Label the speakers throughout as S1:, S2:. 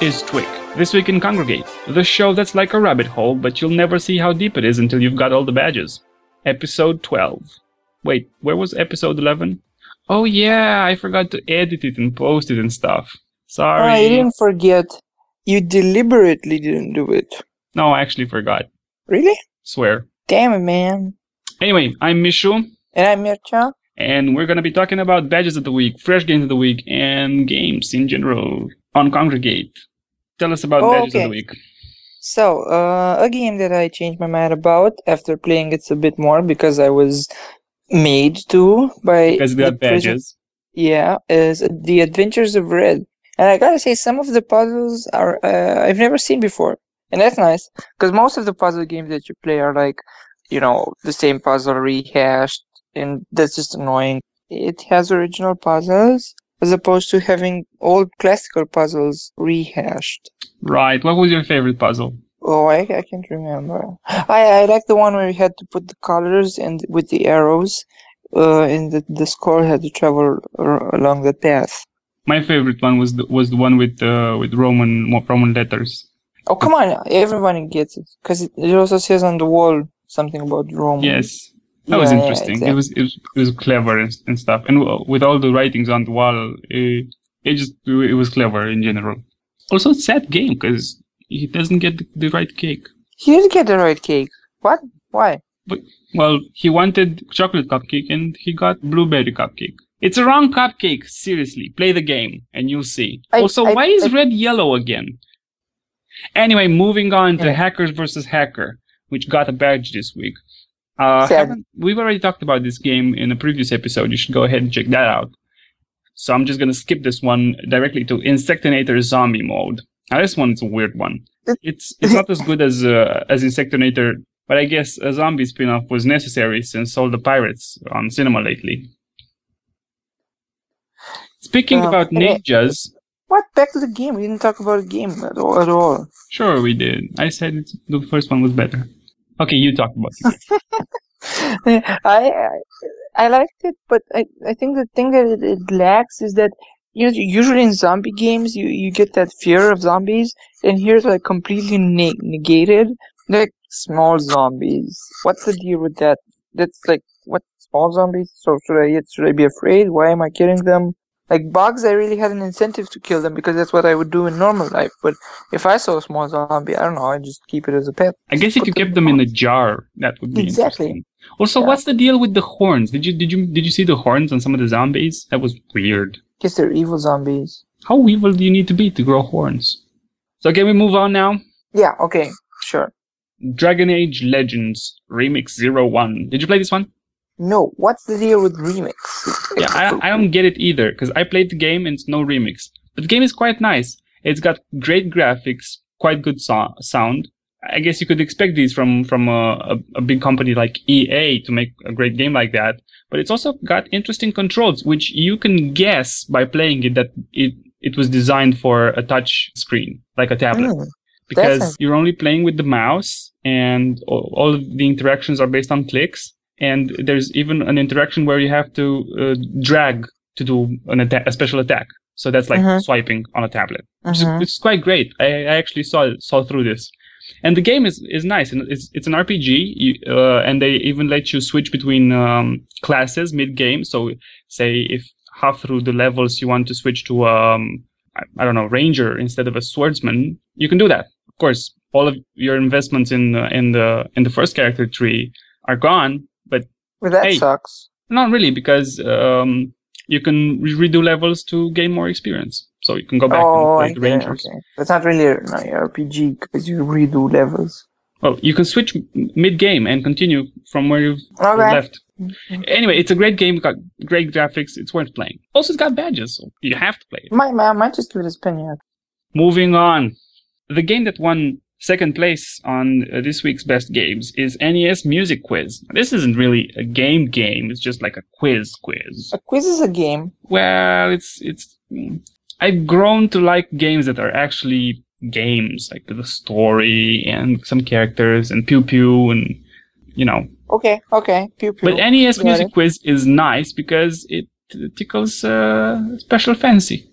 S1: is Twig. This week in Kongregate, the show that's like a rabbit hole, but you'll never see how deep it is until you've got all the badges. Episode 12. Wait, where was episode 11? Oh yeah, I forgot to edit it and post it and stuff. Sorry.
S2: You didn't forget. You deliberately didn't do it.
S1: No, I actually forgot.
S2: Really?
S1: Swear.
S2: Damn it, man.
S1: Anyway, I'm Mishu,
S2: And I'm Mircha.
S1: and we're gonna be talking about badges of the week, fresh games of the week, and games in general on Kongregate. Tell us about
S2: Oh,
S1: badges of the week.
S2: So, uh, a game that I changed my mind about after playing it a bit more because I was made to by
S1: Because
S2: the
S1: badges.
S2: Yeah, is The Adventures of Red. And I gotta say, some of the puzzles are uh, I've never seen before, and that's nice because most of the puzzle games that you play are like, you know, the same puzzle rehashed, and that's just annoying. It has original puzzles as opposed to having old classical puzzles rehashed.
S1: Right. What was your favorite puzzle?
S2: Oh, I, I can't remember. I I like the one where you had to put the colors and with the arrows, uh, and the the score had to travel ar- along the path.
S1: My favorite one was the, was the one with uh, with Roman Roman letters.
S2: Oh, come on. Everybody gets it. Because it, it also says on the wall something about Rome.
S1: Yes, that was
S2: Yeah, yeah,
S1: interesting.
S2: exactly.
S1: It was it was it was clever and, and stuff. And w- with all the writings on the wall, it, it just it was clever in general. Also, sad game because he doesn't get the, the right cake.
S2: He didn't get the right cake. What? Why?
S1: Well, he wanted chocolate cupcake and he got blueberry cupcake. It's a wrong cupcake. Seriously, play the game and you'll see.
S2: I-
S1: also,
S2: I-
S1: why is
S2: I-
S1: red yellow again? Anyway, moving on to Hackers versus Hacker, which got a badge this week. Uh, we've already talked about this game in a previous episode. You should go ahead and check that out. So I'm just gonna skip this one directly to Insectonator Zombie mode. Now this one's a weird one. It's it's not as good as uh, as Insectonator, but I guess a zombie spin-off was necessary since all the pirates on cinema lately. Speaking
S2: Uh,
S1: about
S2: okay.
S1: ninjas,
S2: What? Back to the game. We didn't talk about the game at all. At all.
S1: sure we did. I said it's, the first one was better. Okay, you talk about it.
S2: I, I liked it, but I, I think the thing that it, it lacks is that you know usually in zombie games you, you get that fear of zombies, and here's like completely ne- negated. Like small zombies. What's the deal with that? That's like what small zombies? So should I should I be afraid? Why am I killing them? Like bugs, I really had an incentive to kill them because that's what I would do in normal life. But if I saw a small zombie, I don't know, I'd just keep it as a pet.
S1: I guess if you
S2: them
S1: kept them in a jar, that would be
S2: Exactly.
S1: Also,
S2: Yeah.
S1: what's the deal with the horns? Did you did you did you see the horns on some of the zombies? That was weird.
S2: Guess they're evil zombies.
S1: How evil do you need to be to grow horns? So can we move on now?
S2: Yeah, okay, sure.
S1: Dragon Age Legends Remix Zero One. Did you play this one?
S2: No, what's the deal with remix?
S1: Yeah, I, I don't get it either because I played the game and it's no remix. But the game is quite nice. It's got great graphics, quite good so- sound. I guess you could expect these from from a, a, a big company like EA to make a great game like that. But it's also got interesting controls, which you can guess by playing it that it it was designed for a touch screen, like a tablet
S2: Mm,
S1: because
S2: Definitely.
S1: you're only playing with the mouse and all all of the interactions are based on clicks and there's even an interaction where you have to uh, drag to do an atta- a special attack. So that's like
S2: Mhm.
S1: swiping on a tablet is,
S2: Mhm.
S1: it's quite great. I, I actually saw saw through this. And the game is, is nice. And it's it's an RPG you, uh, and they even let you switch between um, classes mid game so say if half through the levels you want to switch to um I, I don't know ranger instead of a swordsman you can do that. Of course all of your investments in uh, in the in the first character tree are gone
S2: Well, that
S1: Hey.
S2: sucks.
S1: not really because um you can re- redo levels to gain more experience so you can go back
S2: Oh,
S1: and play the
S2: get it,
S1: rangers
S2: okay. That's not really an RPG because you redo levels.
S1: well you can switch mid game and continue from where you've
S2: Okay.
S1: left anyway it's a great game got great graphics it's worth playing also it's got badges so you have to play it
S2: Might, might, might just give it a spin, yeah.
S1: Moving on. The game that won second place on uh, this week's best games is NES Music Quiz. This isn't really a game game, it's just like a quiz quiz.
S2: A quiz is a game.
S1: Well, it's it's mm, I've grown to like games that are actually games, like with a story and some characters and pew pew and you know.
S2: Okay, okay. Pew pew.
S1: But NES
S2: Got
S1: Music
S2: it.
S1: Quiz is nice because it tickles uh, special fancy.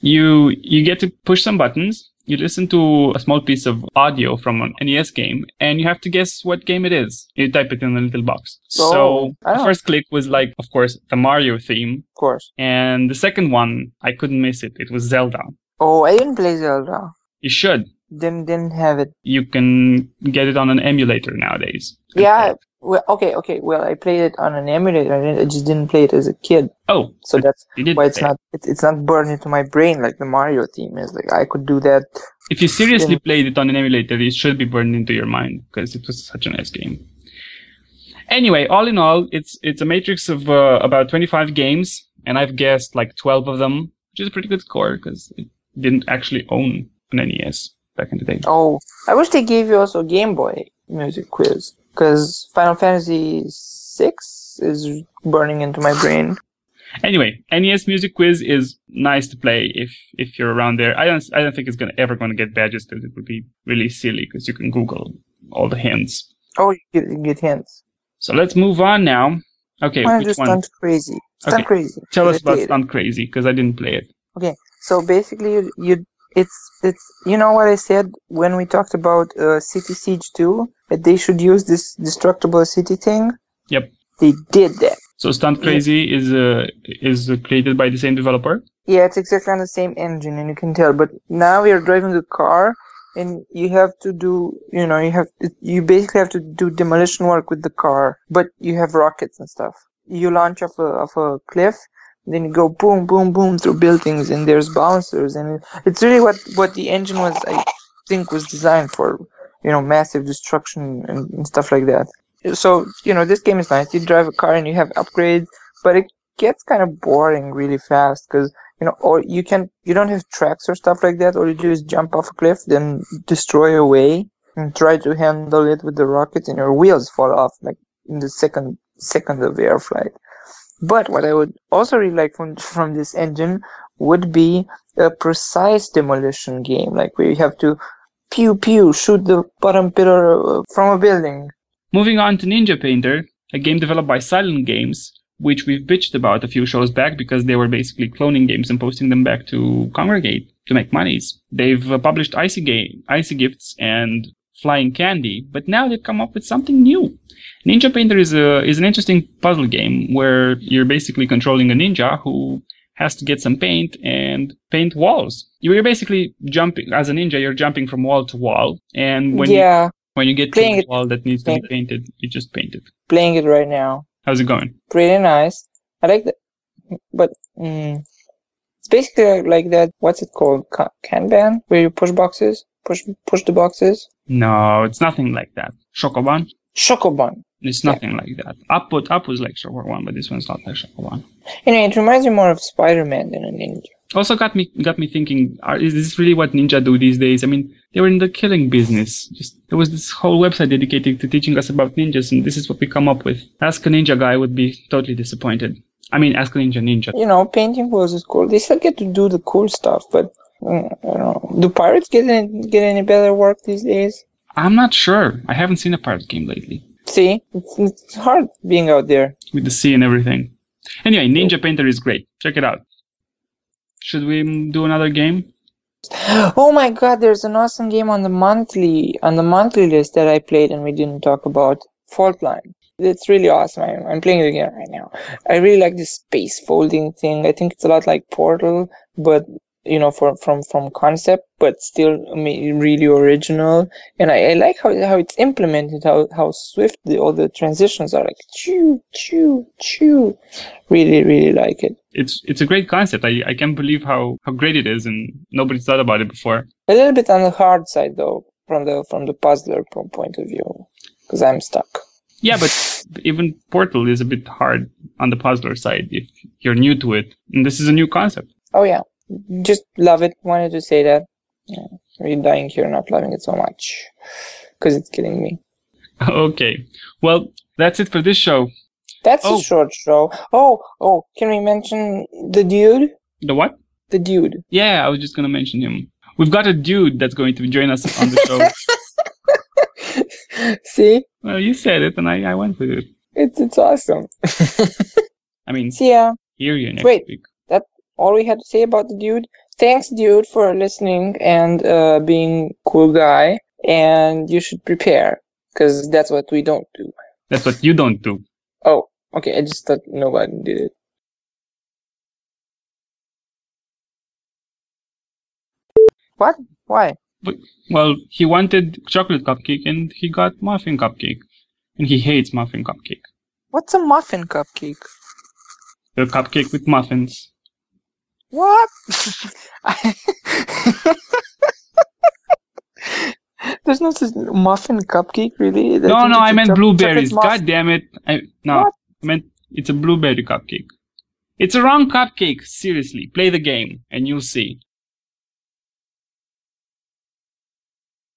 S1: You you get to push some buttons you listen to a small piece of audio from an NES game, and you have to guess what game it is. You type it in a little box.
S2: Oh,
S1: so the
S2: oh.
S1: first click was like, of course, the Mario theme,
S2: Of course.
S1: and the second one I couldn't miss it. It was Zelda.
S2: Oh, I didn't play Zelda.
S1: You should.
S2: Didn't didn't have it.
S1: You can get it on an emulator nowadays.
S2: Yeah. Well, okay, okay. Well, I played it on an emulator. I, I just didn't play it as a kid,
S1: Oh,
S2: so that's why it's
S1: play it.
S2: not it's, not burned into my brain like the Mario theme is. Like I could do that.
S1: If you seriously
S2: Yeah.
S1: played it on an emulator, it should be burned into your mind because it was such a nice game. Anyway, all in all, it's it's a matrix of uh, about 25 games, and I've guessed like 12 of them, which is a pretty good score because it didn't actually own an NES back in the day.
S2: Oh, I wish they gave you also a Game Boy music quiz because Final Fantasy VI is burning into my brain.
S1: Anyway, NES Music Quiz is nice to play if if you're around there. I don't I don't think it's gonna ever gonna get badges because it would be really silly because you can Google all the hints.
S2: Oh, you get, you get hints.
S1: So let's move on now. Okay,
S2: Why
S1: which one?
S2: stunt crazy? Stunt
S1: Okay.
S2: crazy.
S1: Tell us about. Stunt Crazy because I didn't play it.
S2: Okay, so basically, you, you it's it's you know what I said when we talked about uh, City Siege 2 that they should use this destructible city thing.
S1: Yep.
S2: They did that.
S1: So Stunt
S2: Yeah.
S1: Crazy is uh, is created by the same developer.
S2: Yeah, it's exactly on the same engine, and you can tell. But now you're driving the car, and you have to do, you know, you have you basically have to do demolition work with the car, but you have rockets and stuff. You launch off a off a cliff, then you go boom, boom, boom through buildings, and there's bouncers, and it's really what what the engine was, I think, was designed for. You know, massive destruction and, and stuff like that. So you know, this game is nice. You drive a car and you have upgrades, but it gets kind of boring really fast because you know, or you can you don't have tracks or stuff like that. All you do is jump off a cliff, then destroy away and try to handle it with the rocket, and your wheels fall off like in the second second of air flight. But what I would also really like from from this engine would be a precise demolition game, like where you have to pew pew shoot the bottom pillar uh, from a building.
S1: Moving on to Ninja Painter, a game developed by Silent Games, which we've bitched about a few shows back because they were basically cloning games and posting them back to Kongregate to make monies. They've uh, published Icy Game, Icy Gifts, and Flying Candy, but now they've come up with something new. Ninja Painter is a is an interesting puzzle game where you're basically controlling a ninja who has to get some paint and paint walls. You're basically jumping as a ninja. You're jumping from wall to wall, and when you
S2: yeah,
S1: when you get
S2: Playing
S1: to a wall that needs to be painted, you just paint it.
S2: playing it right now.
S1: How's it going?
S2: pretty nice. I like that, but mm, it's basically like that. What's it called? Ka- Kanban, where you push boxes, push push the boxes.
S1: No, it's nothing like that. Shokoban?
S2: Shokoban.
S1: It's
S2: Yeah.
S1: nothing like that. Up put up was like Shokoban, but this one's not like Shokoban.
S2: Anyway, it reminds me more of Spider-Man than a ninja.
S1: Also got me got me thinking, are, is this really what ninja do these days? I mean, they were in the killing business. Just there was this whole website dedicated to teaching us about ninjas, and this is what we come up with. Ask a ninja guy would be totally disappointed. I mean, ask ninja ninja.
S2: You know, painting was cool. They still get to do the cool stuff, but mm, I don't know. Do pirates get any, get any better work these days?
S1: I'm not sure. I haven't seen a pirate game lately
S2: See, it's, it's hard being out there.
S1: with the sea and everything. Anyway, Ninja Painter is great. Check it out. Should we mm, do another game?
S2: Oh my god, there's an awesome game on the monthly on the monthly list that I played and we didn't talk about. Fault Line. It's really awesome. I'm, I'm playing it again right now. I really like this space folding thing. I think it's a lot like Portal, but you know, from from from concept, but still really original. And I, I like how how it's implemented, how how swift the, all the transitions are. Like choo choo choo. Really, really like it.
S1: It's it's a great concept. I, I can't believe how, how great it is, and nobody's thought about it before.
S2: A little bit on the hard side though, from the from the puzzler point of view, because I'm stuck.
S1: Yeah, but even Portal is a bit hard on the puzzler side if you're new to it. And this is a new concept.
S2: Oh yeah, just love it. Wanted to say that. Yeah, really dying here, not loving it so much, because it's killing me.
S1: Okay. Well, that's it for this show.
S2: That's
S1: Oh.
S2: a short show. Oh, oh, can we mention the dude?
S1: The what?
S2: The dude.
S1: Yeah, I was just gonna mention him. We've got a dude that's going to join us on the show.
S2: See,
S1: well, you said it, and I, I went with it.
S2: it's it's awesome.
S1: I mean,
S2: See ya.
S1: hear you next
S2: Wait.
S1: week.
S2: All we had to say about the dude. thanks, dude, for listening and uh, being cool guy. And you should prepare because that's what we don't do.
S1: That's what you don't do.
S2: Oh, okay. I just thought nobody did it. What? Why?
S1: Well, he wanted chocolate cupcake and he got muffin cupcake. And he hates muffin cupcake.
S2: What's a muffin cupcake?
S1: A cupcake with muffins.
S2: What? There's no such muffin cupcake, really.
S1: no, no, I meant blueberries. God damn it. I, no,
S2: What?
S1: I meant it's a blueberry cupcake. It's a wrong cupcake. Seriously, play the game and you'll see.